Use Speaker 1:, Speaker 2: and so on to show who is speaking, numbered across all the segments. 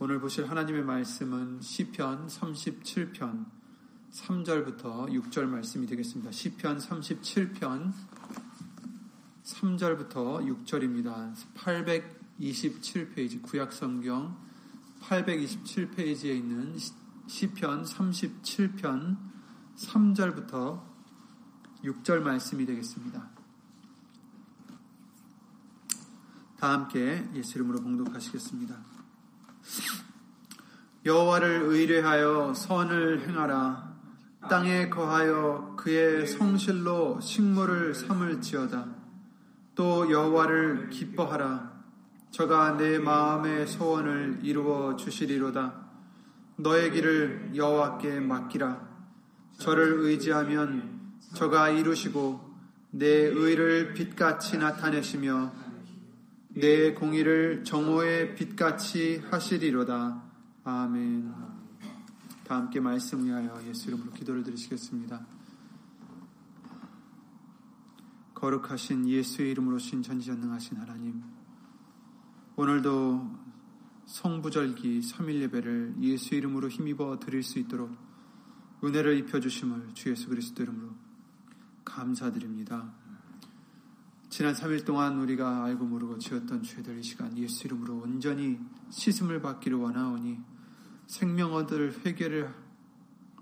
Speaker 1: 오늘 보실 하나님의 말씀은 시편 37편 3절부터 6절 말씀이 되겠습니다. 시편 37편 3절부터 6절입니다. 827페이지 구약 성경 827페이지에 있는 시편 37편 3절부터 6절 말씀이 되겠습니다. 다 함께 예수 이름으로 봉독하시겠습니다. 여호와를 의뢰하여 선을 행하라. 땅에 거하여 그의 성실로 식물을 삼을지어다. 또 여호와를 기뻐하라. 저가 내 마음의 소원을 이루어 주시리로다. 너의 길을 여호와께 맡기라. 저를 의지하면 저가 이루시고 내 의를 빛같이 나타내시며 내 공의를 정오의 빛같이 하시리로다. 아멘. 다 함께 말씀 위하여 예수 이름으로 기도를 드리시겠습니다. 거룩하신 예수의 이름으로 신 전지전능하신 하나님, 오늘도 성부절기 3일 예배를 예수 이름으로 힘입어 드릴 수 있도록 은혜를 입혀주심을 주 예수 그리스도 이름으로 감사드립니다. 지난 3일 동안 우리가 알고 모르고 지었던 죄들 이 시간 예수 이름으로 온전히 씻음을 받기를 원하오니 생명 얻을 회개를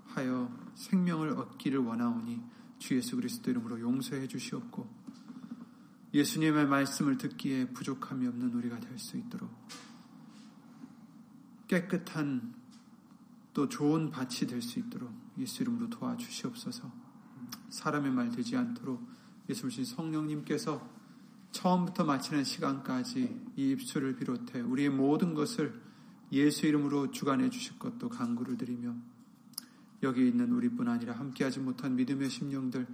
Speaker 1: 하여 생명을 얻기를 원하오니 주 예수 그리스도 이름으로 용서해 주시옵고 예수님의 말씀을 듣기에 부족함이 없는 우리가 될 수 있도록 깨끗한 또 좋은 밭이 될 수 있도록 예수 이름으로 도와주시옵소서. 사람의 말 되지 않도록 예수님 성령님께서 처음부터 마치는 시간까지 이 입술을 비롯해 우리의 모든 것을 예수 이름으로 주관해 주실 것도 간구를 드리며 여기 있는 우리뿐 아니라 함께하지 못한 믿음의 심령들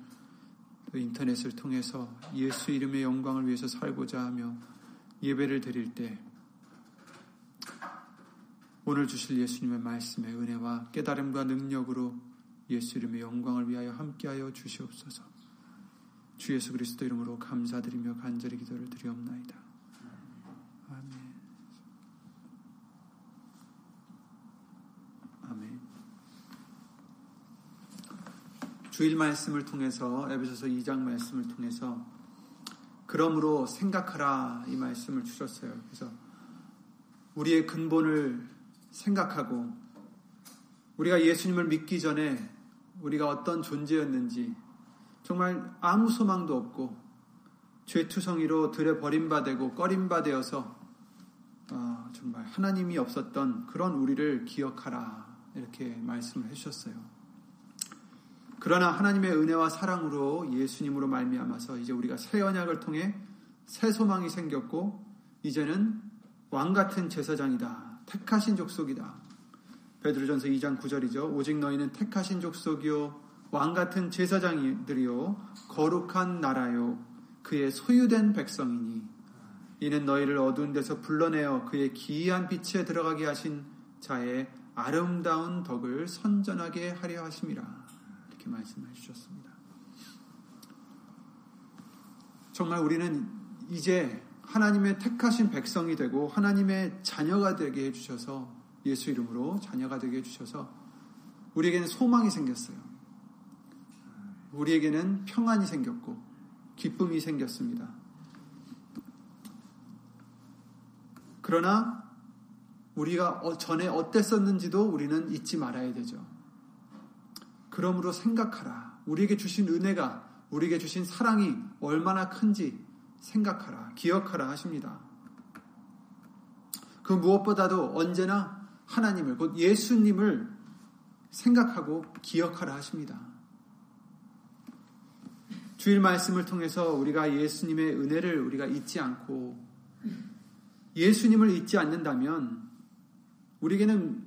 Speaker 1: 인터넷을 통해서 예수 이름의 영광을 위해서 살고자 하며 예배를 드릴 때 오늘 주실 예수님의 말씀의 은혜와 깨달음과 능력으로 예수 이름의 영광을 위하여 함께하여 주시옵소서. 주 예수 그리스도 이름으로 감사드리며 간절히 기도를 드리옵나이다. 아멘. 아멘. 주일 말씀을 통해서 에베소서 2장 말씀을 통해서 그러므로 생각하라 이 말씀을 주셨어요. 그래서 우리의 근본을 생각하고 우리가 예수님을 믿기 전에 우리가 어떤 존재였는지 정말 아무 소망도 없고 죄투성이로 들여 버림받고 꺼림받아서 어, 정말 하나님이 없었던 그런 우리를 기억하라 이렇게 말씀을 해주셨어요. 그러나 하나님의 은혜와 사랑으로 예수님으로 말미암아서 이제 우리가 새 언약을 통해 새 소망이 생겼고 이제는 왕 같은 제사장이다. 택하신 족속이다. 베드로전서 2장 9절이죠. 오직 너희는 택하신 족속이요 왕 같은 제사장들이요 거룩한 나라요 그의 소유된 백성이니 이는 너희를 어두운 데서 불러내어 그의 기이한 빛에 들어가게 하신 자의 아름다운 덕을 선전하게 하려 하심이라 이렇게 말씀해 주셨습니다. 정말 우리는 이제 하나님의 택하신 백성이 되고 하나님의 자녀가 되게 해주셔서 예수 이름으로 자녀가 되게 해주셔서 우리에게는 소망이 생겼어요. 우리에게는 평안이 생겼고 기쁨이 생겼습니다. 그러나 우리가 어, 전에 어땠었는지도 우리는 잊지 말아야 되죠. 그러므로 생각하라. 우리에게 주신 은혜가, 우리에게 주신 사랑이 얼마나 큰지 생각하라. 기억하라 하십니다. 그 무엇보다도 언제나 하나님을, 곧 예수님을 생각하고 기억하라 하십니다. 주일 말씀을 통해서 우리가 예수님의 은혜를 우리가 잊지 않고 예수님을 잊지 않는다면 우리에게는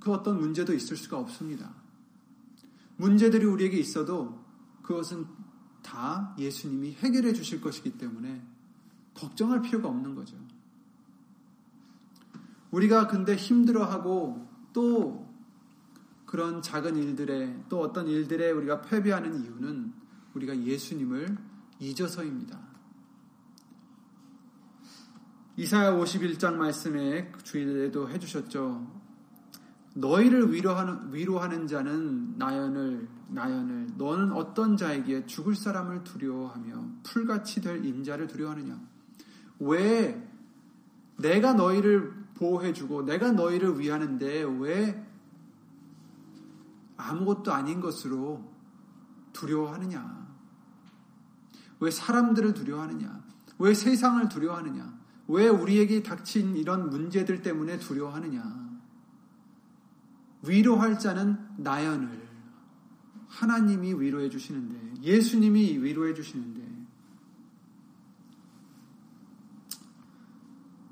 Speaker 1: 그 어떤 문제도 있을 수가 없습니다. 문제들이 우리에게 있어도 그것은 다 예수님이 해결해 주실 것이기 때문에 걱정할 필요가 없는 거죠. 우리가 근데 힘들어하고 또 그런 작은 일들에 또 어떤 일들에 우리가 패배하는 이유는 우리가 예수님을 잊어서입니다. 이사야 51장 말씀에 주일에도 해주셨죠. 너희를 위로하는, 위로하는 자는 나연을, 나연을, 너는 어떤 자에게 죽을 사람을 두려워하며 풀같이 될 인자를 두려워하느냐? 왜 내가 너희를 보호해주고 내가 너희를 위하는데 왜 아무것도 아닌 것으로 두려워하느냐? 왜 사람들을 두려워하느냐? 왜 세상을 두려워하느냐? 왜 우리에게 닥친 이런 문제들 때문에 두려워하느냐? 위로할 자는 나연을 하나님이 위로해 주시는데 예수님이 위로해 주시는데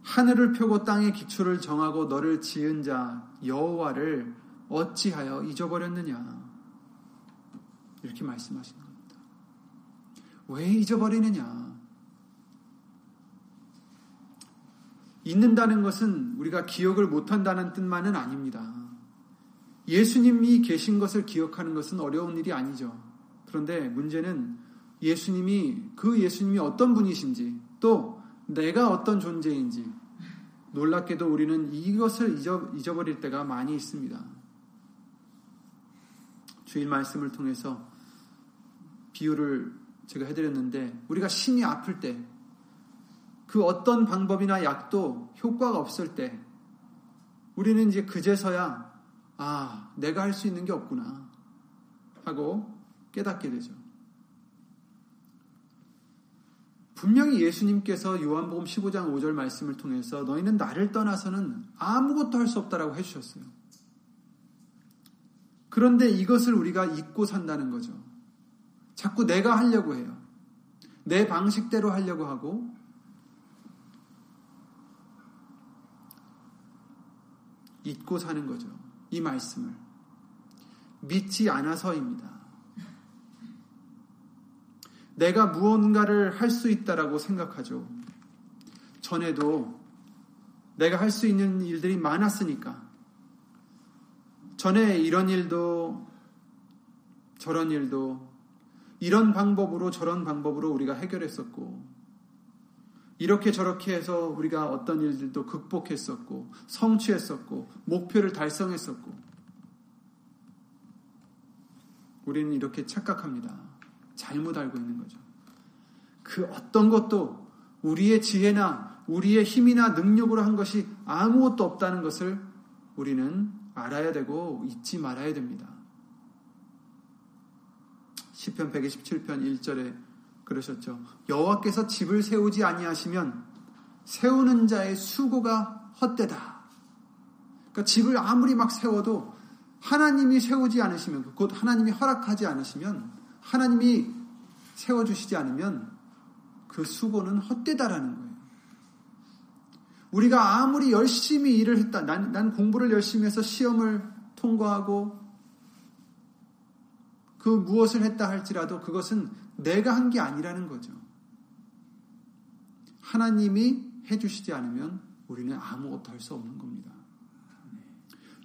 Speaker 1: 하늘을 펴고 땅의 기초를 정하고 너를 지은 자 여호와를 어찌하여 잊어버렸느냐 이렇게 말씀하시는 겁니다. 왜 잊어버리느냐? 잊는다는 것은 우리가 기억을 못한다는 뜻만은 아닙니다. 예수님이 계신 것을 기억하는 것은 어려운 일이 아니죠. 그런데 문제는 예수님이 그 예수님이 어떤 분이신지 또 내가 어떤 존재인지 놀랍게도 우리는 이것을 잊어, 버릴 때가 많이 있습니다. 주일 말씀을 통해서 비유를 제가 해드렸는데 우리가 심이 아플 때 그 어떤 방법이나 약도 효과가 없을 때 우리는 이제 그제서야 아, 내가 할 수 있는 게 없구나. 하고 깨닫게 되죠. 분명히 예수님께서 요한복음 15장 5절 말씀을 통해서 너희는 나를 떠나서는 아무것도 할 수 없다라고 해주셨어요. 그런데 이것을 우리가 잊고 산다는 거죠. 자꾸 내가 하려고 해요. 내 방식대로 하려고 하고 잊고 사는 거죠. 이 말씀을 믿지 않아서입니다. 내가 무언가를 할 수 있다라고 생각하죠. 전에도 내가 할 수 있는 일들이 많았으니까. 전에 이런 일도 저런 일도 이런 방법으로 저런 방법으로 우리가 해결했었고 이렇게 저렇게 해서 우리가 어떤 일들도 극복했었고, 성취했었고, 목표를 달성했었고, 우리는 이렇게 착각합니다. 잘못 알고 있는 거죠. 그 어떤 것도 우리의 지혜나 우리의 힘이나 능력으로 한 것이 아무것도 없다는 것을 우리는 알아야 되고 잊지 말아야 됩니다. 10편 127편 1절에 그러셨죠. 여호와께서 집을 세우지 아니하시면 세우는 자의 수고가 헛되다. 그러니까 집을 아무리 막 세워도 하나님이 세우지 않으시면 곧 하나님이 허락하지 않으시면 하나님이 세워 주시지 않으면 그 수고는 헛되다라는 거예요. 우리가 아무리 열심히 일을 했다. 난, 난 공부를 열심히 해서 시험을 통과하고 그 무엇을 했다 할지라도 그것은 내가 한 게 아니라는 거죠. 하나님이 해주시지 않으면 우리는 아무것도 할 수 없는 겁니다.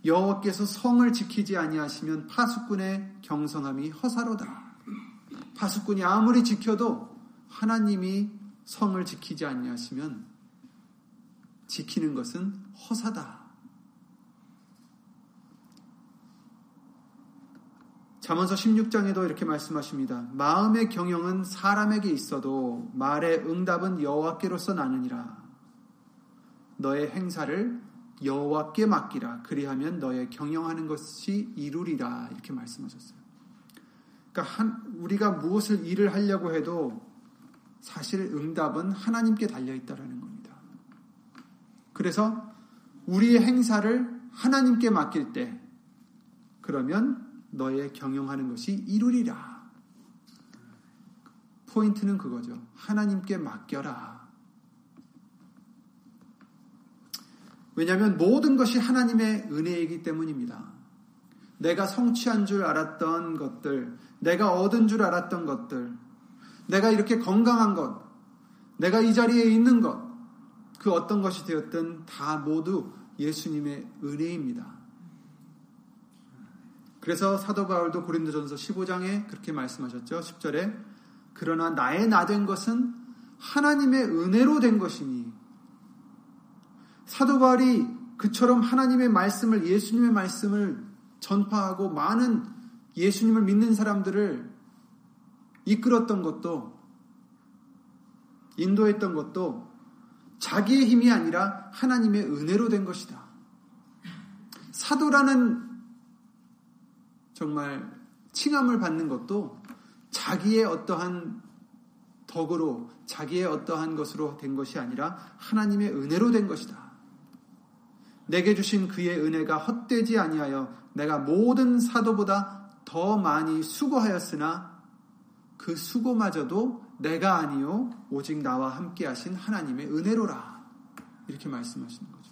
Speaker 1: 여호와께서 성을 지키지 아니하시면 파수꾼의 경성함이 허사로다. 파수꾼이 아무리 지켜도 하나님이 성을 지키지 아니하시면 지키는 것은 허사다. 잠언서 16장에도 이렇게 말씀하십니다. 마음의 경영은 사람에게 있어도 말의 응답은 여호와께로서 나느니라. 너의 행사를 여호와께 맡기라. 그리하면 너의 경영하는 것이 이루리라. 이렇게 말씀하셨어요. 그러니까 한, 우리가 무엇을 일을 하려고 해도 사실 응답은 하나님께 달려 있다라는 겁니다. 그래서 우리의 행사를 하나님께 맡길 때 그러면 너의 경영하는 것이 이루리라. 포인트는 그거죠. 하나님께 맡겨라. 왜냐하면 모든 것이 하나님의 은혜이기 때문입니다. 내가 성취한 줄 알았던 것들, 내가 얻은 줄 알았던 것들, 내가 이렇게 건강한 것, 내가 이 자리에 있는 것, 그 어떤 것이 되었든 다 모두 예수님의 은혜입니다. 그래서 사도 바울도 고린도전서 15장에 그렇게 말씀하셨죠. 10절에 그러나 나의 나 된 것은 하나님의 은혜로 된 것이니 사도 바울이 그처럼 하나님의 말씀을 예수님의 말씀을 전파하고 많은 예수님을 믿는 사람들을 이끌었던 것도 인도했던 것도 자기의 힘이 아니라 하나님의 은혜로 된 것이다. 사도라는 정말 칭함을 받는 것도 자기의 어떠한 덕으로 자기의 어떠한 것으로 된 것이 아니라 하나님의 은혜로 된 것이다. 내게 주신 그의 은혜가 헛되지 아니하여 내가 모든 사도보다 더 많이 수고하였으나 그 수고마저도 내가 아니요 오직 나와 함께 하신 하나님의 은혜로라. 이렇게 말씀하시는 거죠.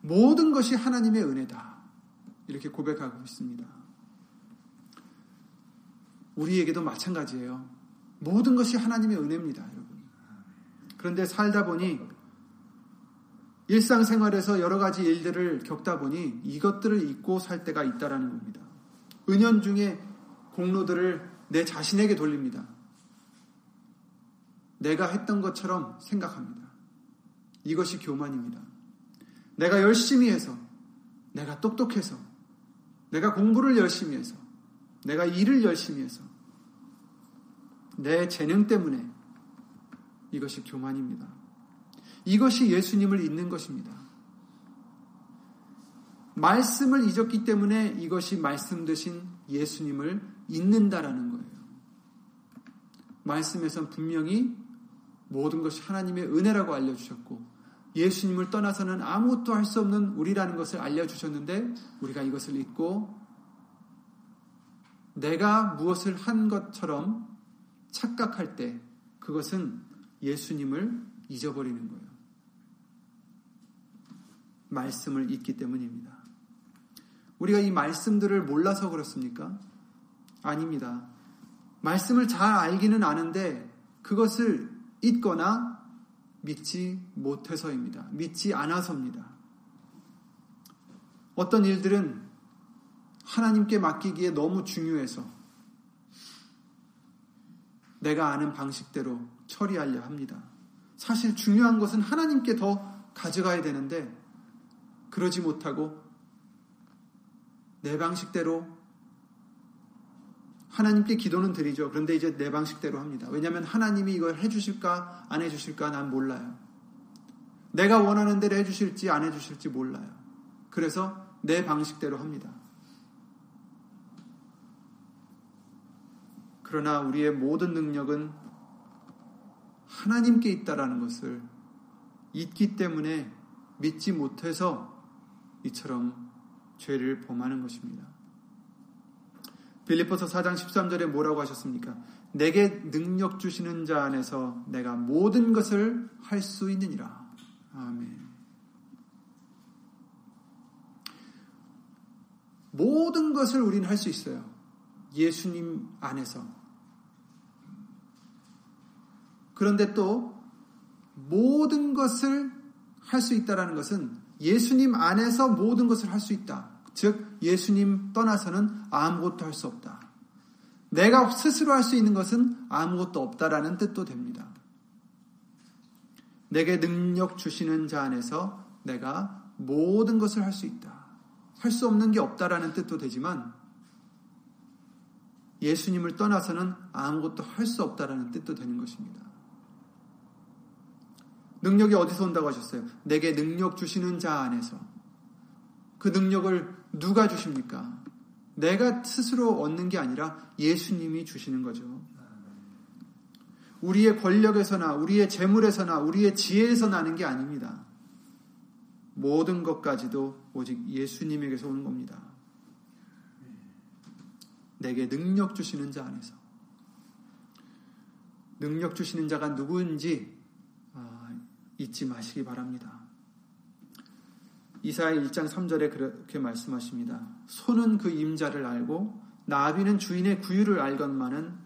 Speaker 1: 모든 것이 하나님의 은혜다. 이렇게 고백하고 있습니다. 우리에게도 마찬가지예요. 모든 것이 하나님의 은혜입니다, 여러분. 그런데 살다 보니 일상생활에서 여러 가지 일들을 겪다 보니 이것들을 잊고 살 때가 있다라는 겁니다. 은연 중에 공로들을 내 자신에게 돌립니다. 내가 했던 것처럼 생각합니다. 이것이 교만입니다. 내가 열심히 해서, 내가 똑똑해서, 내가 공부를 열심히 해서, 내가 일을 열심히 해서, 내 재능 때문에 이것이 교만입니다. 이것이 예수님을 잊는 것입니다. 말씀을 잊었기 때문에 이것이 말씀 되신 예수님을 잊는다라는 거예요. 말씀에선 분명히 모든 것이 하나님의 은혜라고 알려주셨고 예수님을 떠나서는 아무것도 할 수 없는 우리라는 것을 알려주셨는데 우리가 이것을 잊고 내가 무엇을 한 것처럼 착각할 때 그것은 예수님을 잊어버리는 거예요. 말씀을 잊기 때문입니다. 우리가 이 말씀들을 몰라서 그렇습니까? 아닙니다. 말씀을 잘 알기는 아는데 그것을 잊거나 믿지 못해서입니다. 믿지 않아서입니다. 어떤 일들은 하나님께 맡기기에 너무 중요해서 내가 아는 방식대로 처리하려 합니다. 사실 중요한 것은 하나님께 더 가져가야 되는데 그러지 못하고 내 방식대로 하나님께 기도는 드리죠. 그런데 이제 내 방식대로 합니다. 왜냐하면 하나님이 이걸 해주실까 안 해주실까 난 몰라요. 내가 원하는 대로 해주실지 안 해주실지 몰라요. 그래서 내 방식대로 합니다. 그러나 우리의 모든 능력은 하나님께 있다라는 것을 잊기 때문에 믿지 못해서 이처럼 죄를 범하는 것입니다. 빌리포서 4장 13절에 뭐라고 하셨습니까? 내게 능력 주시는 자 안에서 내가 모든 것을 할 수 있느니라. 아멘. 모든 것을 우리는 할 수 있어요. 예수님 안에서. 그런데 또 모든 것을 할 수 있다라는 것은 예수님 안에서 모든 것을 할 수 있다. 즉 예수님 떠나서는 아무것도 할 수 없다. 내가 스스로 할 수 있는 것은 아무것도 없다라는 뜻도 됩니다. 내게 능력 주시는 자 안에서 내가 모든 것을 할 수 있다. 할 수 없는 게 없다라는 뜻도 되지만 예수님을 떠나서는 아무것도 할 수 없다라는 뜻도 되는 것입니다. 능력이 어디서 온다고 하셨어요? 내게 능력 주시는 자 안에서. 그 능력을 누가 주십니까? 내가 스스로 얻는 게 아니라 예수님이 주시는 거죠. 우리의 권력에서나 우리의 재물에서나 우리의 지혜에서 나는 게 아닙니다. 모든 것까지도 오직 예수님에게서 오는 겁니다. 내게 능력 주시는 자 안에서. 능력 주시는 자가 누구인지 아, 잊지 마시기 바랍니다. 이사야 1장 3절에 그렇게 말씀하십니다. 소는 그 임자를 알고 나비는 주인의 구유를 알건만은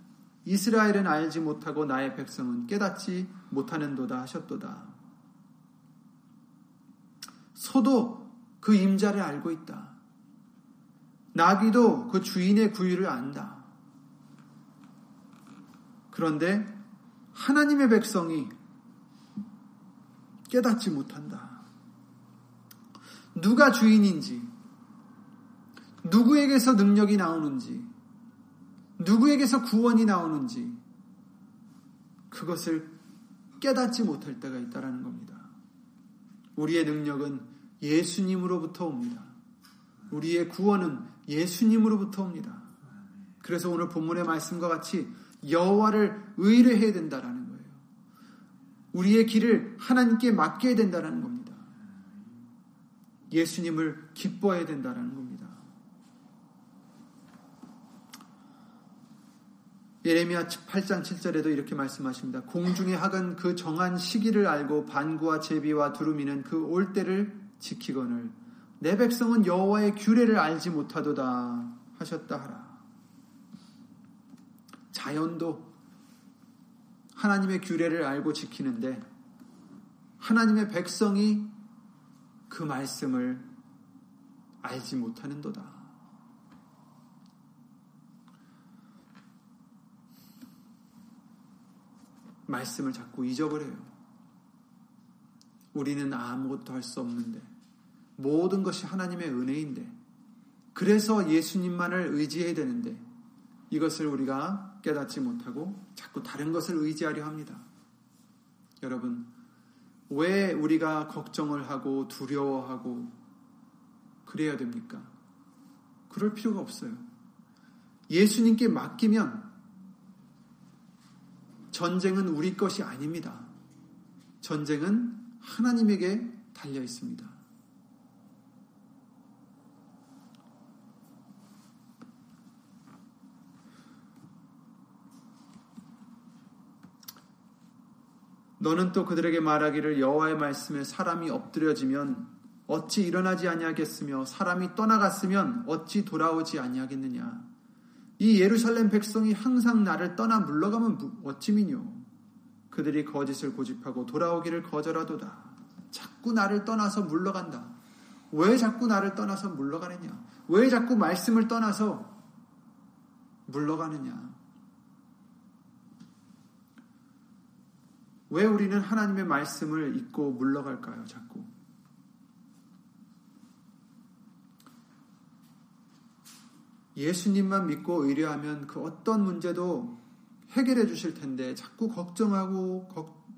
Speaker 1: 이스라엘은 알지 못하고 나의 백성은 깨닫지 못하는도다 하셨도다. 소도 그 임자를 알고 있다. 나비도 그 주인의 구유를 안다. 그런데 하나님의 백성이 깨닫지 못한다. 누가 주인인지, 누구에게서 능력이 나오는지, 누구에게서 구원이 나오는지, 그것을 깨닫지 못할 때가 있다라는 겁니다. 우리의 능력은 예수님으로부터 옵니다. 우리의 구원은 예수님으로부터 옵니다. 그래서 오늘 본문의 말씀과 같이 여호와를 의뢰해야 된다라는 거예요. 우리의 길을 하나님께 맡겨야 된다라는 겁니다. 예수님을 기뻐해야 된다라는 겁니다. 예레미야 8장 7절에도 이렇게 말씀하십니다. 공중의 학은 그 정한 시기를 알고 반구와 제비와 두루미는 그 올 때를 지키거늘 내 백성은 여호와의 규례를 알지 못하도다 하셨다 하라. 자연도 하나님의 규례를 알고 지키는데 하나님의 백성이 그 말씀을 알지 못하는도다. 말씀을 자꾸 잊어버려요. 우리는 아무것도 할 수 없는데, 모든 것이 하나님의 은혜인데, 그래서 예수님만을 의지해야 되는데, 이것을 우리가 깨닫지 못하고 자꾸 다른 것을 의지하려 합니다. 여러분, 왜 우리가 걱정을 하고 두려워하고 그래야 됩니까? 그럴 필요가 없어요. 예수님께 맡기면 전쟁은 우리 것이 아닙니다. 전쟁은 하나님에게 달려 있습니다. 너는 또 그들에게 말하기를 여호와의 말씀에 사람이 엎드려지면 어찌 일어나지 아니하겠으며 사람이 떠나갔으면 어찌 돌아오지 아니하겠느냐 이 예루살렘 백성이 항상 나를 떠나 물러가면 어찌미뇨. 그들이 거짓을 고집하고 돌아오기를 거절하도다. 자꾸 나를 떠나서 물러간다. 왜 자꾸 나를 떠나서 물러가느냐? 왜 자꾸 말씀을 떠나서 물러가느냐? 왜 우리는 하나님의 말씀을 잊고 물러갈까요? 자꾸. 예수님만 믿고 의뢰하면 그 어떤 문제도 해결해 주실 텐데 자꾸 걱정하고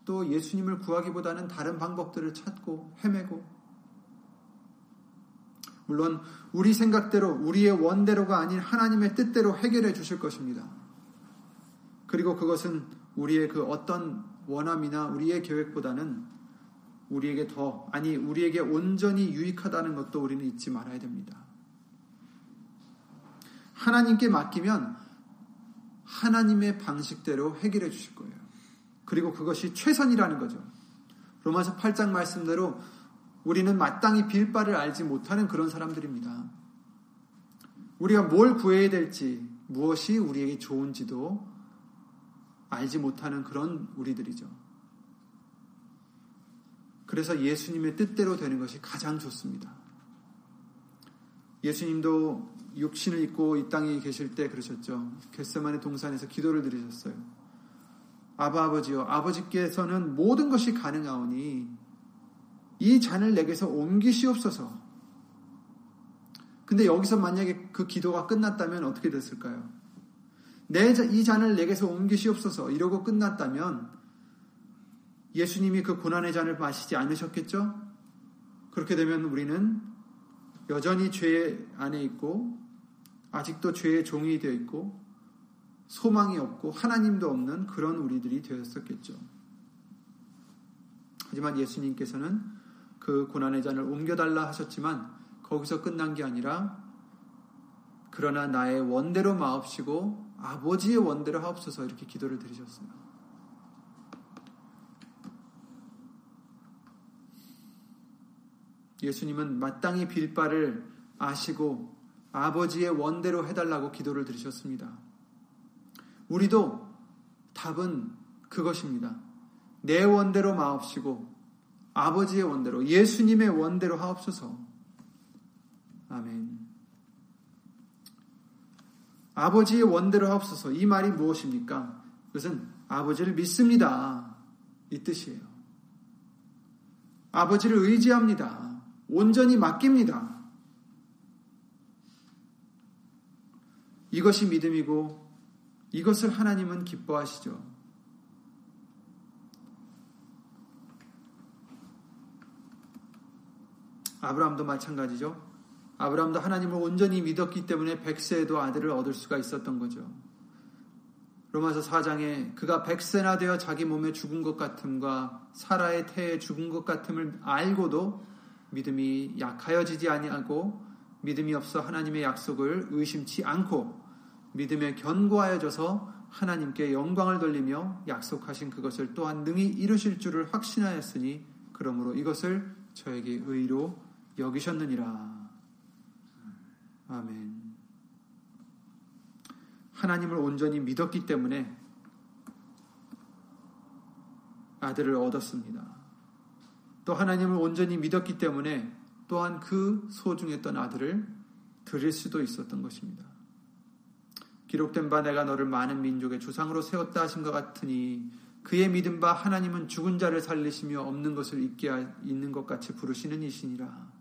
Speaker 1: 또 예수님을 구하기보다는 다른 방법들을 찾고 헤매고 물론 우리 생각대로 우리의 원대로가 아닌 하나님의 뜻대로 해결해 주실 것입니다. 그리고 그것은 우리의 그 어떤 원함이나 우리의 계획보다는 우리에게 더 아니 우리에게 온전히 유익하다는 것도 우리는 잊지 말아야 됩니다. 하나님께 맡기면 하나님의 방식대로 해결해 주실 거예요. 그리고 그것이 최선이라는 거죠. 로마서 8장 말씀대로 우리는 마땅히 빌 바를 알지 못하는 그런 사람들입니다. 우리가 뭘 구해야 될지, 무엇이 우리에게 좋은지도 알지 못하는 그런 우리들이죠. 그래서 예수님의 뜻대로 되는 것이 가장 좋습니다. 예수님도 육신을 입고 이 땅에 계실 때 그러셨죠. 겟세만의 동산에서 기도를 드리셨어요. 아바 아버지요 아버지께서는 모든 것이 가능하오니 이 잔을 내게서 옮기시옵소서. 근데 여기서 만약에 그 기도가 끝났다면 어떻게 됐을까요? 내 이 잔을 내게서 옮기시옵소서 이러고 끝났다면 예수님이 그 고난의 잔을 마시지 않으셨겠죠? 그렇게 되면 우리는 여전히 죄 안에 있고 아직도 죄의 종이 되어 있고 소망이 없고 하나님도 없는 그런 우리들이 되었었겠죠. 하지만 예수님께서는 그 고난의 잔을 옮겨달라 하셨지만 거기서 끝난 게 아니라 그러나 나의 원대로 마옵시고 아버지의 원대로 하옵소서 이렇게 기도를 드리셨어요. 예수님은 마땅히 빌 바를 아시고 아버지의 원대로 해달라고 기도를 드리셨습니다. 우리도 답은 그것입니다. 내 원대로 마옵시고 아버지의 원대로 예수님의 원대로 하옵소서. 아멘. 아버지의 원대로 하옵소서. 이 말이 무엇입니까? 그것은 아버지를 믿습니다. 이 뜻이에요. 아버지를 의지합니다. 온전히 맡깁니다. 이것이 믿음이고 이것을 하나님은 기뻐하시죠. 아브라함도 마찬가지죠. 아브라함도 하나님을 온전히 믿었기 때문에 백세에도 아들을 얻을 수가 있었던 거죠. 로마서 4장에 그가 백세나 되어 자기 몸에 죽은 것 같음과 사라의 태에 죽은 것 같음을 알고도 믿음이 약하여지지 아니하고 믿음이 없어 하나님의 약속을 의심치 않고 믿음에 견고하여져서 하나님께 영광을 돌리며 약속하신 그것을 또한 능히 이루실 줄을 확신하였으니 그러므로 이것을 저에게 의로 여기셨느니라. 아멘. 하나님을 온전히 믿었기 때문에 아들을 얻었습니다. 또 하나님을 온전히 믿었기 때문에 또한 그 소중했던 아들을 드릴 수도 있었던 것입니다. 기록된 바 내가 너를 많은 민족의 조상으로 세웠다 하신 것 같으니 그의 믿은 바 하나님은 죽은 자를 살리시며 없는 것을 있게 있는 것 같이 부르시는 이시니라.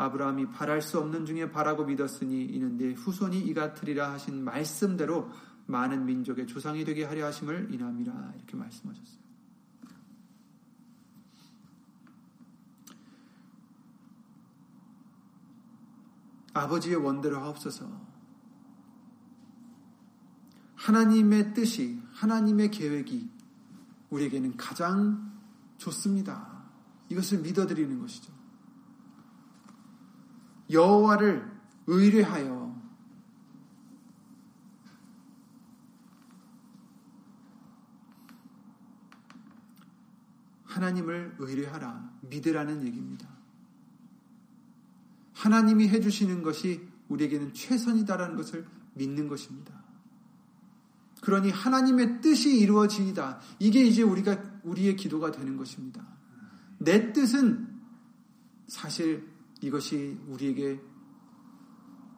Speaker 1: 아브라함이 바랄 수 없는 중에 바라고 믿었으니 이는 내 후손이 이같으리라 하신 말씀대로 많은 민족의 조상이 되게 하려 하심을 인함이라 이렇게 말씀하셨어요. 아버지의 원대로 하옵소서. 하나님의 뜻이, 하나님의 계획이 우리에게는 가장 좋습니다. 이것을 믿어드리는 것이죠. 여호와를 의뢰하여 하나님을 의뢰하라 믿으라는 얘기입니다. 하나님이 해주시는 것이 우리에게는 최선이다라는 것을 믿는 것입니다. 그러니 하나님의 뜻이 이루어지이다. 이게 이제 우리가 우리의 기도가 되는 것입니다. 내 뜻은 사실 이것이 우리에게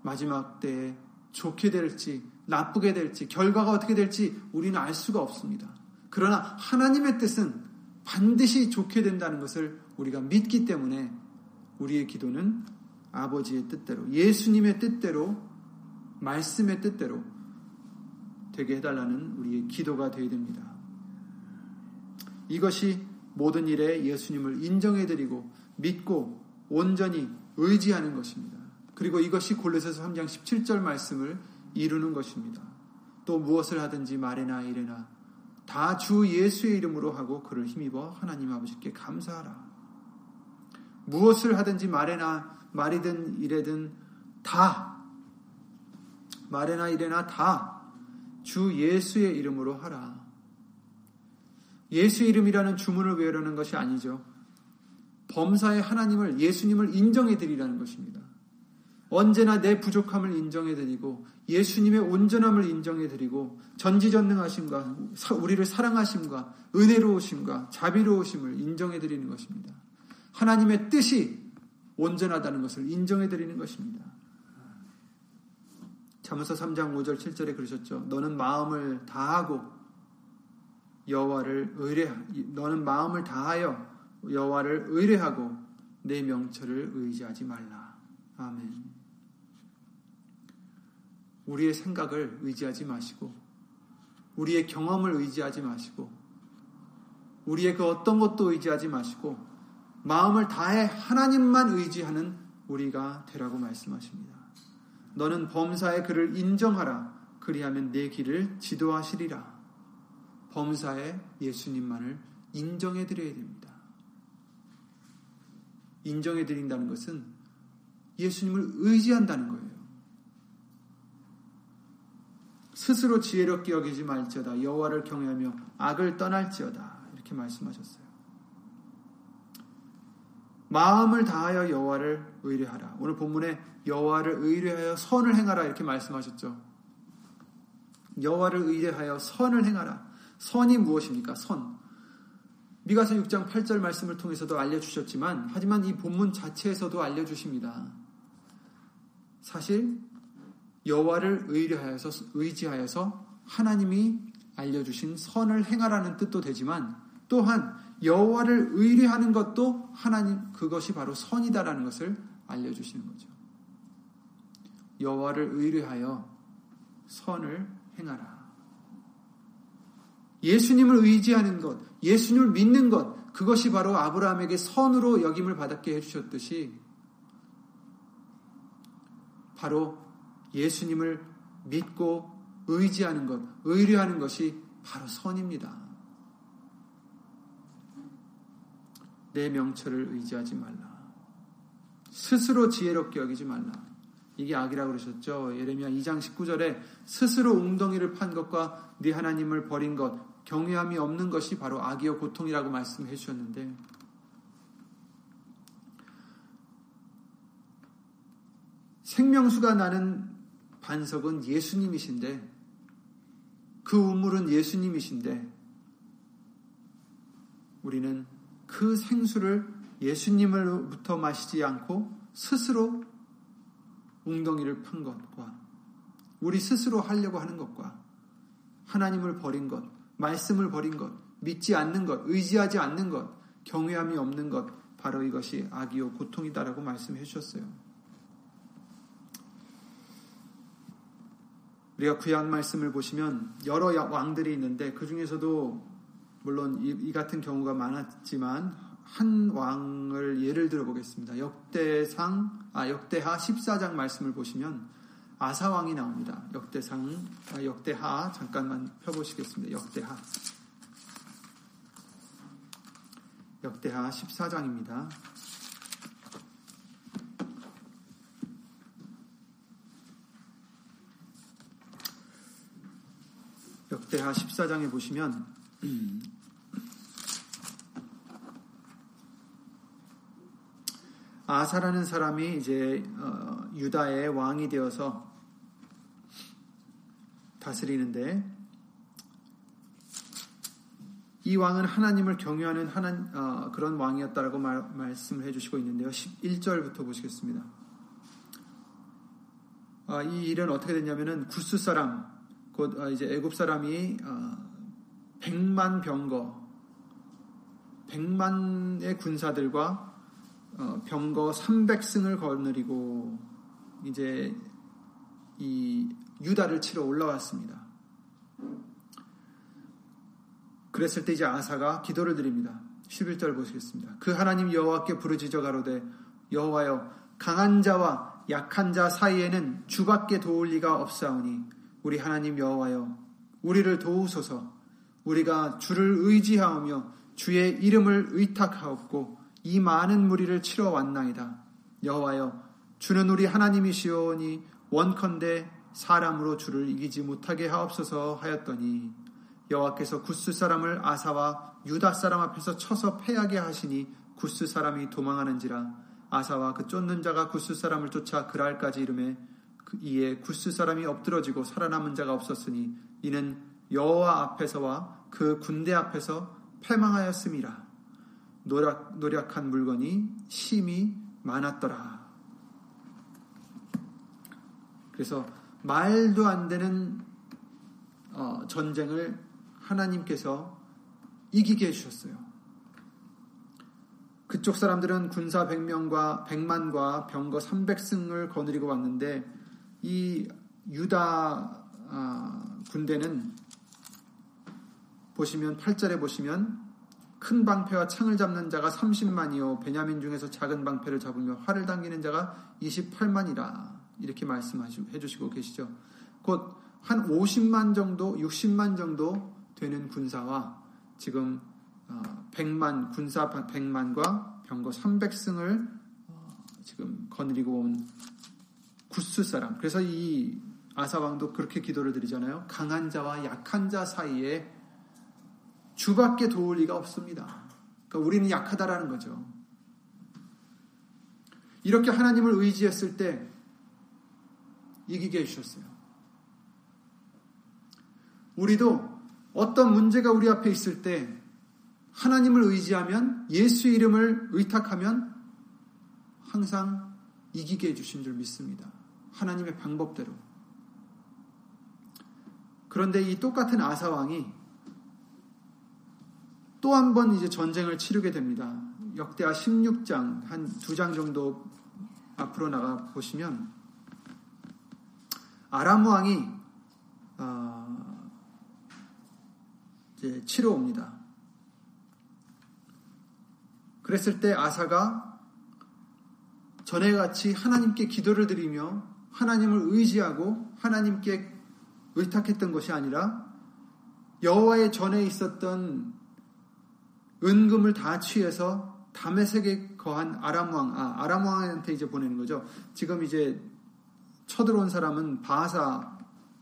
Speaker 1: 마지막 때에 좋게 될지 나쁘게 될지 결과가 어떻게 될지 우리는 알 수가 없습니다. 그러나 하나님의 뜻은 반드시 좋게 된다는 것을 우리가 믿기 때문에 우리의 기도는 아버지의 뜻대로 예수님의 뜻대로 말씀의 뜻대로 되게 해달라는 우리의 기도가 되어야 됩니다. 이것이 모든 일에 예수님을 인정해드리고 믿고 온전히 의지하는 것입니다. 그리고 이것이 골로새서 3장 17절 말씀을 이루는 것입니다. 또 무엇을 하든지 말이나 이래나 다 주 예수의 이름으로 하고 그를 힘입어 하나님 아버지께 감사하라. 무엇을 하든지 말이나 말이든 이래든 다 말이나 이래나 다 주 예수의 이름으로 하라. 예수 이름이라는 주문을 외우려는 것이 아니죠. 범사의 하나님을 예수님을 인정해 드리라는 것입니다. 언제나 내 부족함을 인정해 드리고 예수님의 온전함을 인정해 드리고 전지전능하심과 우리를 사랑하심과 은혜로우심과 자비로우심을 인정해 드리는 것입니다. 하나님의 뜻이 온전하다는 것을 인정해 드리는 것입니다. 잠언서 3장 5절 7절에 그러셨죠. 너는 마음을 다하고 여호와를 의뢰 너는 마음을 다하여 여호와를 의뢰하고 내 명철을 의지하지 말라. 아멘. 우리의 생각을 의지하지 마시고 우리의 경험을 의지하지 마시고 우리의 그 어떤 것도 의지하지 마시고 마음을 다해 하나님만 의지하는 우리가 되라고 말씀하십니다. 너는 범사의 그를 인정하라. 그리하면 내 길을 지도하시리라. 범사의 예수님만을 인정해 드려야 됩니다. 인정해 드린다는 것은 예수님을 의지한다는 거예요. 스스로 지혜롭게 여기지 말지어다 여호와를 경외하며 악을 떠날지어다 이렇게 말씀하셨어요. 마음을 다하여 여호와를 의뢰하라. 오늘 본문에 여호와를 의뢰하여 선을 행하라 이렇게 말씀하셨죠. 여호와를 의뢰하여 선을 행하라. 선이 무엇입니까? 선. 미가서 6장 8절 말씀을 통해서도 알려주셨지만 하지만 이 본문 자체에서도 알려주십니다. 사실 여호와를 의뢰하여서 의지하여서 하나님이 알려주신 선을 행하라는 뜻도 되지만 또한 여호와를 의뢰하는 것도 하나님 그것이 바로 선이다라는 것을 알려주시는 거죠. 여호와를 의뢰하여 선을 행하라. 예수님을 의지하는 것, 예수님을 믿는 것, 그것이 바로 아브라함에게 선으로 여김을 받았게 해주셨듯이 바로 예수님을 믿고 의지하는 것, 의뢰하는 것이 바로 선입니다. 내 명철을 의지하지 말라. 스스로 지혜롭게 여기지 말라. 이게 악이라고 그러셨죠. 예레미야 2장 19절에 스스로 웅덩이를 판 것과 네 하나님을 버린 것, 경외함이 없는 것이 바로 악이요 고통이라고 말씀해 주셨는데 생명수가 나는 반석은 예수님이신데 그 우물은 예수님이신데 우리는 그 생수를 예수님으로부터 마시지 않고 스스로 웅덩이를 판 것과 우리 스스로 하려고 하는 것과 하나님을 버린 것, 말씀을 버린 것, 믿지 않는 것, 의지하지 않는 것, 경외함이 없는 것, 바로 이것이 악이요 고통이다라고 말씀해 주셨어요. 우리가 구약 말씀을 보시면 여러 왕들이 있는데 그 중에서도 물론 이, 이, 같은 경우가 많았지만 한 왕을 예를 들어 보겠습니다. 역대상 아 역대하 14장 말씀을 보시면 아사 왕이 나옵니다. 역대상 아, 역대하 잠깐만 펴 보시겠습니다. 역대하 역대하 14장입니다. 역대하 14장에 보시면 아사라는 사람이 이제 어, 유다의 왕이 되어서 다스리는데 이 왕은 하나님을 경유하는 하나, 어, 그런 왕이었다라고 말, 말씀을 해주시고 있는데요. 11절부터 보시겠습니다. 어, 이 일은 어떻게 됐냐면은 구스 사람 곧 어, 이제 애굽 사람이 어, 백만 병거, 백만의 군사들과 어, 병거 300승을 거느리고 이제 이 유다를 치러 올라왔습니다. 그랬을 때 이제 아사가 기도를 드립니다. 11절 보시겠습니다. 그 하나님 여호와께 부르짖어 가로되 여호와여 강한 자와 약한 자 사이에는 주밖에 도울 리가 없사오니 우리 하나님 여호와여 우리를 도우소서 우리가 주를 의지하오며 주의 이름을 의탁하옵고 이 많은 무리를 치러 왔나이다 여호와여 주는 우리 하나님이시오니 원컨대 사람으로 주를 이기지 못하게 하옵소서 하였더니 여호와께서 구스 사람을 아사와 유다 사람 앞에서 쳐서 패하게 하시니 구스 사람이 도망하는지라 아사와 그 쫓는 자가 구스 사람을 쫓아 그랄까지 이름에 그 이에 구스 사람이 엎드러지고 살아남은 자가 없었으니 이는 여호와 앞에서와 그 군대 앞에서 패망하였음이라 노력, 노력한 물건이 심이 많았더라. 그래서 말도 안 되는 어, 전쟁을 하나님께서 이기게 해주셨어요. 그쪽 사람들은 군사 100명과 100만과 병거 300승을 거느리고 왔는데 이 유다 아, 군대는 보시면 8절에 보시면 큰 방패와 창을 잡는 자가 30만이요 베냐민 중에서 작은 방패를 잡으며 활을 당기는 자가 28만이라 이렇게 말씀해 주시고 계시죠. 곧 한 50만 정도, 60만 정도 되는 군사와 지금 100만 어, 군사 100만과 병거 300승을 어, 지금 거느리고 온 구스 사람. 그래서 이 아사 왕도 그렇게 기도를 드리잖아요. 강한 자와 약한 자 사이에 주밖에 도울 리가 없습니다. 그러니까 우리는 약하다라는 거죠. 이렇게 하나님을 의지했을 때 이기게 해주셨어요. 우리도 어떤 문제가 우리 앞에 있을 때 하나님을 의지하면 예수 이름을 의탁하면 항상 이기게 해주신 줄 믿습니다. 하나님의 방법대로. 그런데 이 똑같은 아사왕이 또 한 번 이제 전쟁을 치르게 됩니다. 역대하 16장 한 두 장 정도 앞으로 나가 보시면 아람 왕이 어, 이제 치러 옵니다. 그랬을 때 아사가 전에 같이 하나님께 기도를 드리며 하나님을 의지하고 하나님께 의탁했던 것이 아니라 여호와의 전에 있었던 은금을 다 취해서 담에색에 거한 아람 왕, 아, 아람 왕한테 이제 보내는 거죠. 지금 이제 쳐들어온 사람은 바하사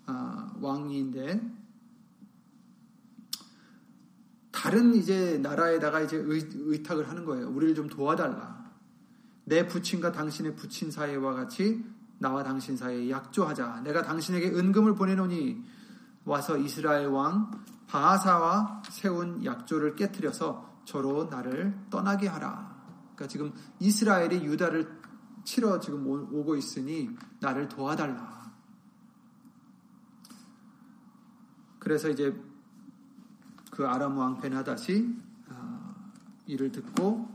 Speaker 1: 아, 왕인데 다른 이제 나라에다가 이제 의, 탁을 하는 거예요. 우리를 좀 도와달라. 내 부친과 당신의 부친 사이와 같이 나와 당신 사이에 약조하자. 내가 당신에게 은금을 보내노니 와서 이스라엘 왕 바하사와 세운 약조를 깨뜨려서 저로 나를 떠나게 하라. 그러니까 지금 이스라엘이 유다를 치러 지금 오고 있으니 나를 도와달라. 그래서 이제 그 아람 왕 베나다시 아, 이를 듣고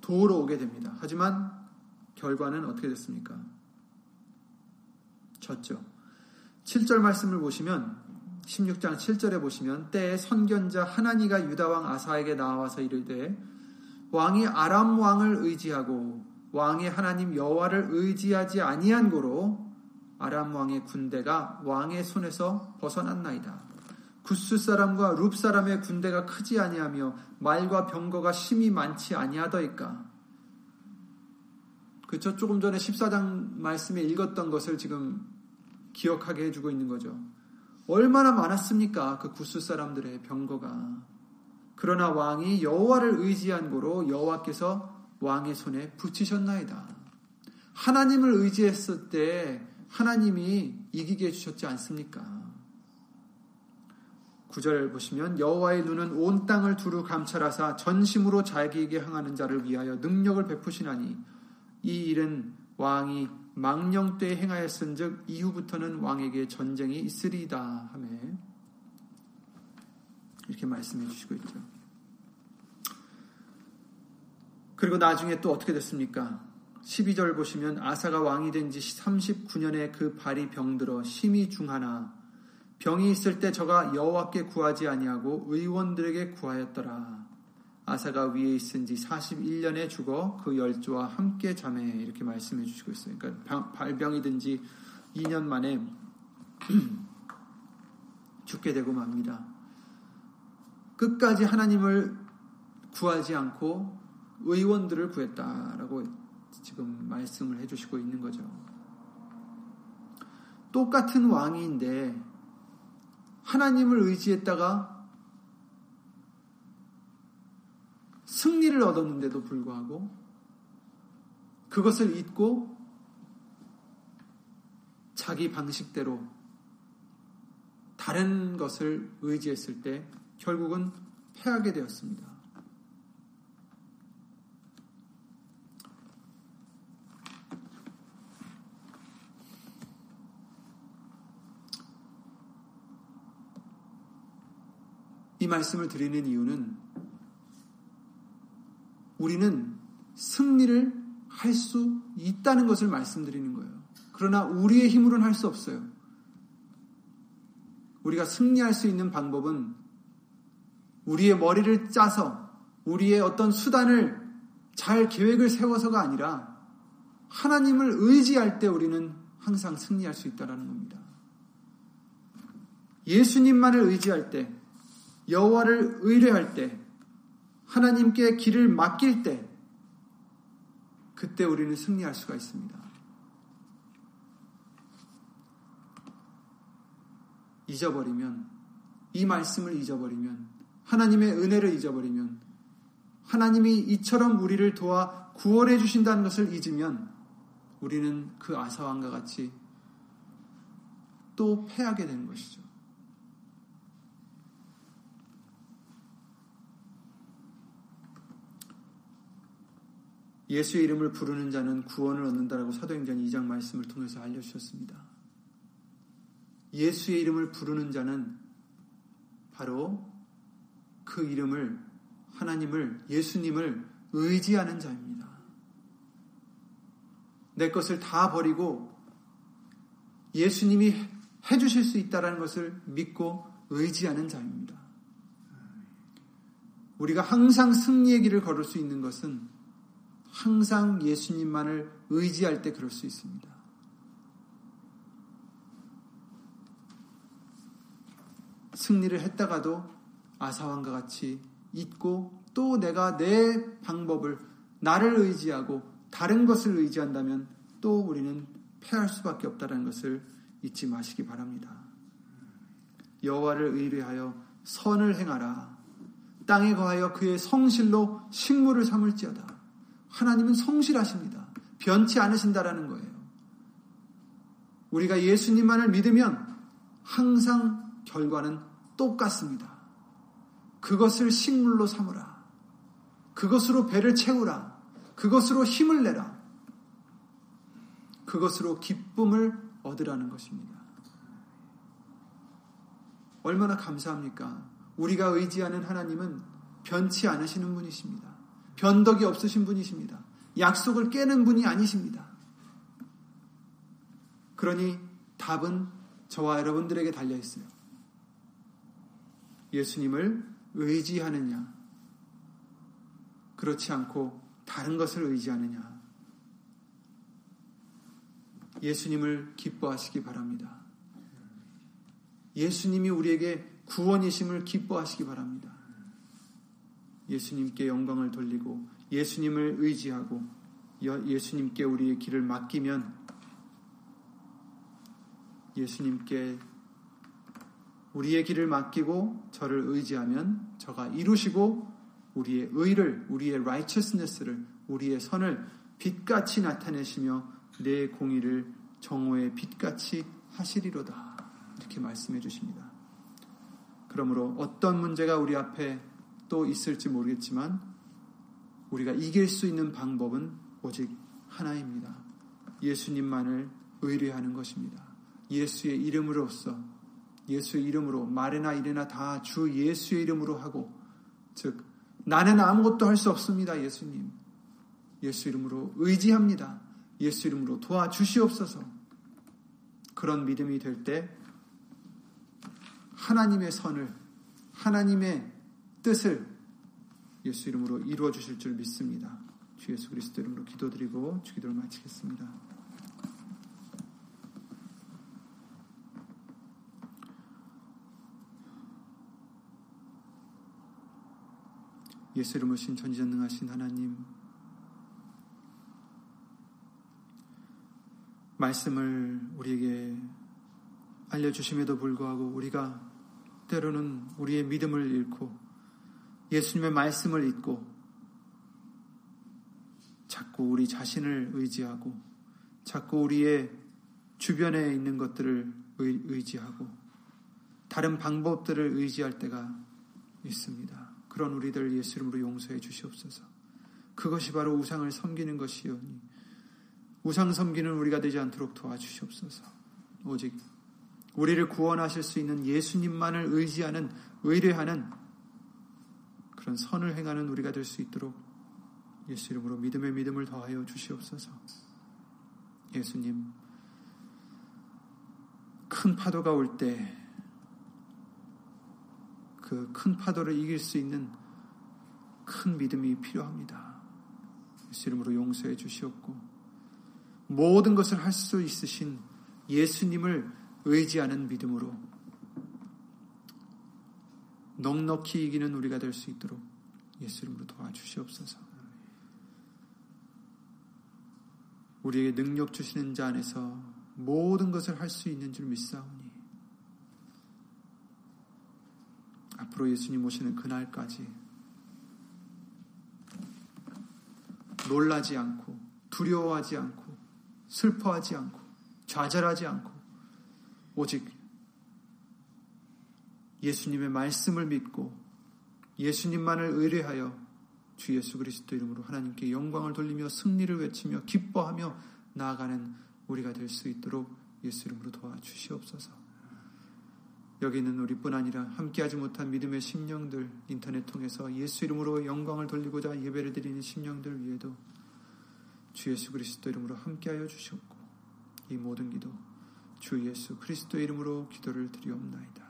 Speaker 1: 도우러 오게 됩니다. 하지만 결과는 어떻게 됐습니까? 졌죠. 7절 말씀을 보시면 16장 7절에 보시면 때에 선견자 하나니가 유다 왕 아사에게 나와서 이르되 왕이 아람 왕을 의지하고 왕의 하나님 여호와를 의지하지 아니한 고로 아람 왕의 군대가 왕의 손에서 벗어났나이다. 구스 사람과 룹 사람의 군대가 크지 아니하며 말과 병거가 심히 많지 아니하더이까. 그쵸? 조금 전에 14장 말씀에 읽었던 것을 지금 기억하게 해주고 있는 거죠. 얼마나 많았습니까? 그 구스 사람들의 병거가. 그러나 왕이 여호와를 의지한 고로 여호와께서 왕의 손에 붙이셨나이다. 하나님을 의지했을 때 하나님이 이기게 해주셨지 않습니까? 9절 보시면 여호와의 눈은 온 땅을 두루 감찰하사 전심으로 자기에게 항하는 자를 위하여 능력을 베푸시나니 이 일은 왕이 망령 때 행하였은즉 이후부터는 왕에게 전쟁이 있으리이다 하며 이렇게 말씀해 주시고 있죠. 그리고 나중에 또 어떻게 됐습니까? 12절 보시면 아사가 왕이 된 지 39년에 그 발이 병들어 심히 중하나 병이 있을 때 저가 여호와께 구하지 아니하고 의원들에게 구하였더라. 아사가 위에 있은 지 41년에 죽어 그 열조와 함께 잠에 이렇게 말씀해 주시고 있어요. 그러니까 발병이 든 지 2년 만에 죽게 되고 맙니다. 끝까지 하나님을 구하지 않고 의원들을 구했다라고 지금 말씀을 해주시고 있는 거죠. 똑같은 왕인데 하나님을 의지했다가 승리를 얻었는데도 불구하고 그것을 잊고 자기 방식대로 다른 것을 의지했을 때 결국은 패하게 되었습니다. 이 말씀을 드리는 이유는 우리는 승리를 할 수 있다는 것을 말씀드리는 거예요. 그러나 우리의 힘으로는 할 수 없어요. 우리가 승리할 수 있는 방법은 우리의 머리를 짜서 우리의 어떤 수단을 잘 계획을 세워서가 아니라 하나님을 의지할 때 우리는 항상 승리할 수 있다는 겁니다. 예수님만을 의지할 때 여호와를 의뢰할 때 하나님께 길을 맡길 때 그때 우리는 승리할 수가 있습니다. 잊어버리면 이 말씀을 잊어버리면 하나님의 은혜를 잊어버리면 하나님이 이처럼 우리를 도와 구원해 주신다는 것을 잊으면 우리는 그 아사왕과 같이 또 패하게 되는 것이죠. 예수의 이름을 부르는 자는 구원을 얻는다라고 사도행전 2장 말씀을 통해서 알려주셨습니다. 예수의 이름을 부르는 자는 바로 그 이름을 하나님을, 예수님을 의지하는 자입니다. 내 것을 다 버리고 예수님이 해주실 수 있다는 것을 믿고 의지하는 자입니다. 우리가 항상 승리의 길을 걸을 수 있는 것은 항상 예수님만을 의지할 때 그럴 수 있습니다. 승리를 했다가도 아사왕과 같이 잊고 또 내가 내 방법을 나를 의지하고 다른 것을 의지한다면 또 우리는 패할 수밖에 없다는 것을 잊지 마시기 바랍니다. 여호와를 의뢰하여 선을 행하라. 땅에 거하여 그의 성실로 식물을 삼을지어다. 하나님은 성실하십니다. 변치 않으신다라는 거예요. 우리가 예수님만을 믿으면 항상 결과는 똑같습니다. 그것을 식물로 삼으라. 그것으로 배를 채우라. 그것으로 힘을 내라. 그것으로 기쁨을 얻으라는 것입니다. 얼마나 감사합니까? 우리가 의지하는 하나님은 변치 않으시는 분이십니다. 변덕이 없으신 분이십니다. 약속을 깨는 분이 아니십니다. 그러니 답은 저와 여러분들에게 달려 있어요. 예수님을 의지하느냐, 그렇지 않고 다른 것을 의지하느냐. 예수님을 기뻐하시기 바랍니다. 예수님이 우리에게 구원이심을 기뻐하시기 바랍니다. 예수님께 영광을 돌리고 예수님을 의지하고 예수님께 우리의 길을 맡기면 예수님께 우리의 길을 맡기고 저를 의지하면 저가 이루시고 우리의 의를 우리의 righteousness를 우리의 선을 빛같이 나타내시며 내 공의를 정오의 빛같이 하시리로다. 이렇게 말씀해 주십니다. 그러므로 어떤 문제가 우리 앞에 또 있을지 모르겠지만 우리가 이길 수 있는 방법은 오직 하나입니다. 예수님만을 의뢰하는 것입니다. 예수의 이름으로써 예수의 이름으로 말이나 이래나 다 주 예수의 이름으로 하고 즉 나는 아무것도 할 수 없습니다. 예수님. 예수 이름으로 의지합니다. 예수 이름으로 도와주시옵소서. 그런 믿음이 될 때 하나님의 선을 하나님의 뜻을 예수 이름으로 이루어 주실 줄 믿습니다. 주 예수 그리스도 이름으로 기도드리고 주 기도를 마치겠습니다. 예수 이름으로 신 전지전능하신 하나님 말씀을 우리에게 알려주심에도 불구하고 우리가 때로는 우리의 믿음을 잃고 예수님의 말씀을 잊고 자꾸 우리 자신을 의지하고 자꾸 우리의 주변에 있는 것들을 의지하고 다른 방법들을 의지할 때가 있습니다. 그런 우리들 예수 이름으로 용서해 주시옵소서. 그것이 바로 우상을 섬기는 것이오니 우상 섬기는 우리가 되지 않도록 도와주시옵소서. 오직 우리를 구원하실 수 있는 예수님만을 의지하는 의뢰하는 그런 선을 행하는 우리가 될 수 있도록 예수 이름으로 믿음의 믿음을 더하여 주시옵소서. 예수님 큰 파도가 올 때 그 큰 파도를 이길 수 있는 큰 믿음이 필요합니다. 예수 이름으로 용서해 주시옵고 모든 것을 할 수 있으신 예수님을 의지하는 믿음으로 넉넉히 이기는 우리가 될 수 있도록 예수 이름으로 도와주시옵소서. 우리에게 능력 주시는 자 안에서 모든 것을 할 수 있는 줄 믿사오니 앞으로 예수님 오시는 그날까지 놀라지 않고 두려워하지 않고 슬퍼하지 않고 좌절하지 않고 오직 예수님의 말씀을 믿고 예수님만을 의뢰하여 주 예수 그리스도 이름으로 하나님께 영광을 돌리며 승리를 외치며 기뻐하며 나아가는 우리가 될 수 있도록 예수 이름으로 도와주시옵소서. 여기 있는 우리뿐 아니라 함께하지 못한 믿음의 심령들 인터넷 통해서 예수 이름으로 영광을 돌리고자 예배를 드리는 심령들 위에도 주 예수 그리스도 이름으로 함께하여 주셨고 이 모든 기도 주 예수 그리스도 이름으로 기도를 드리옵나이다.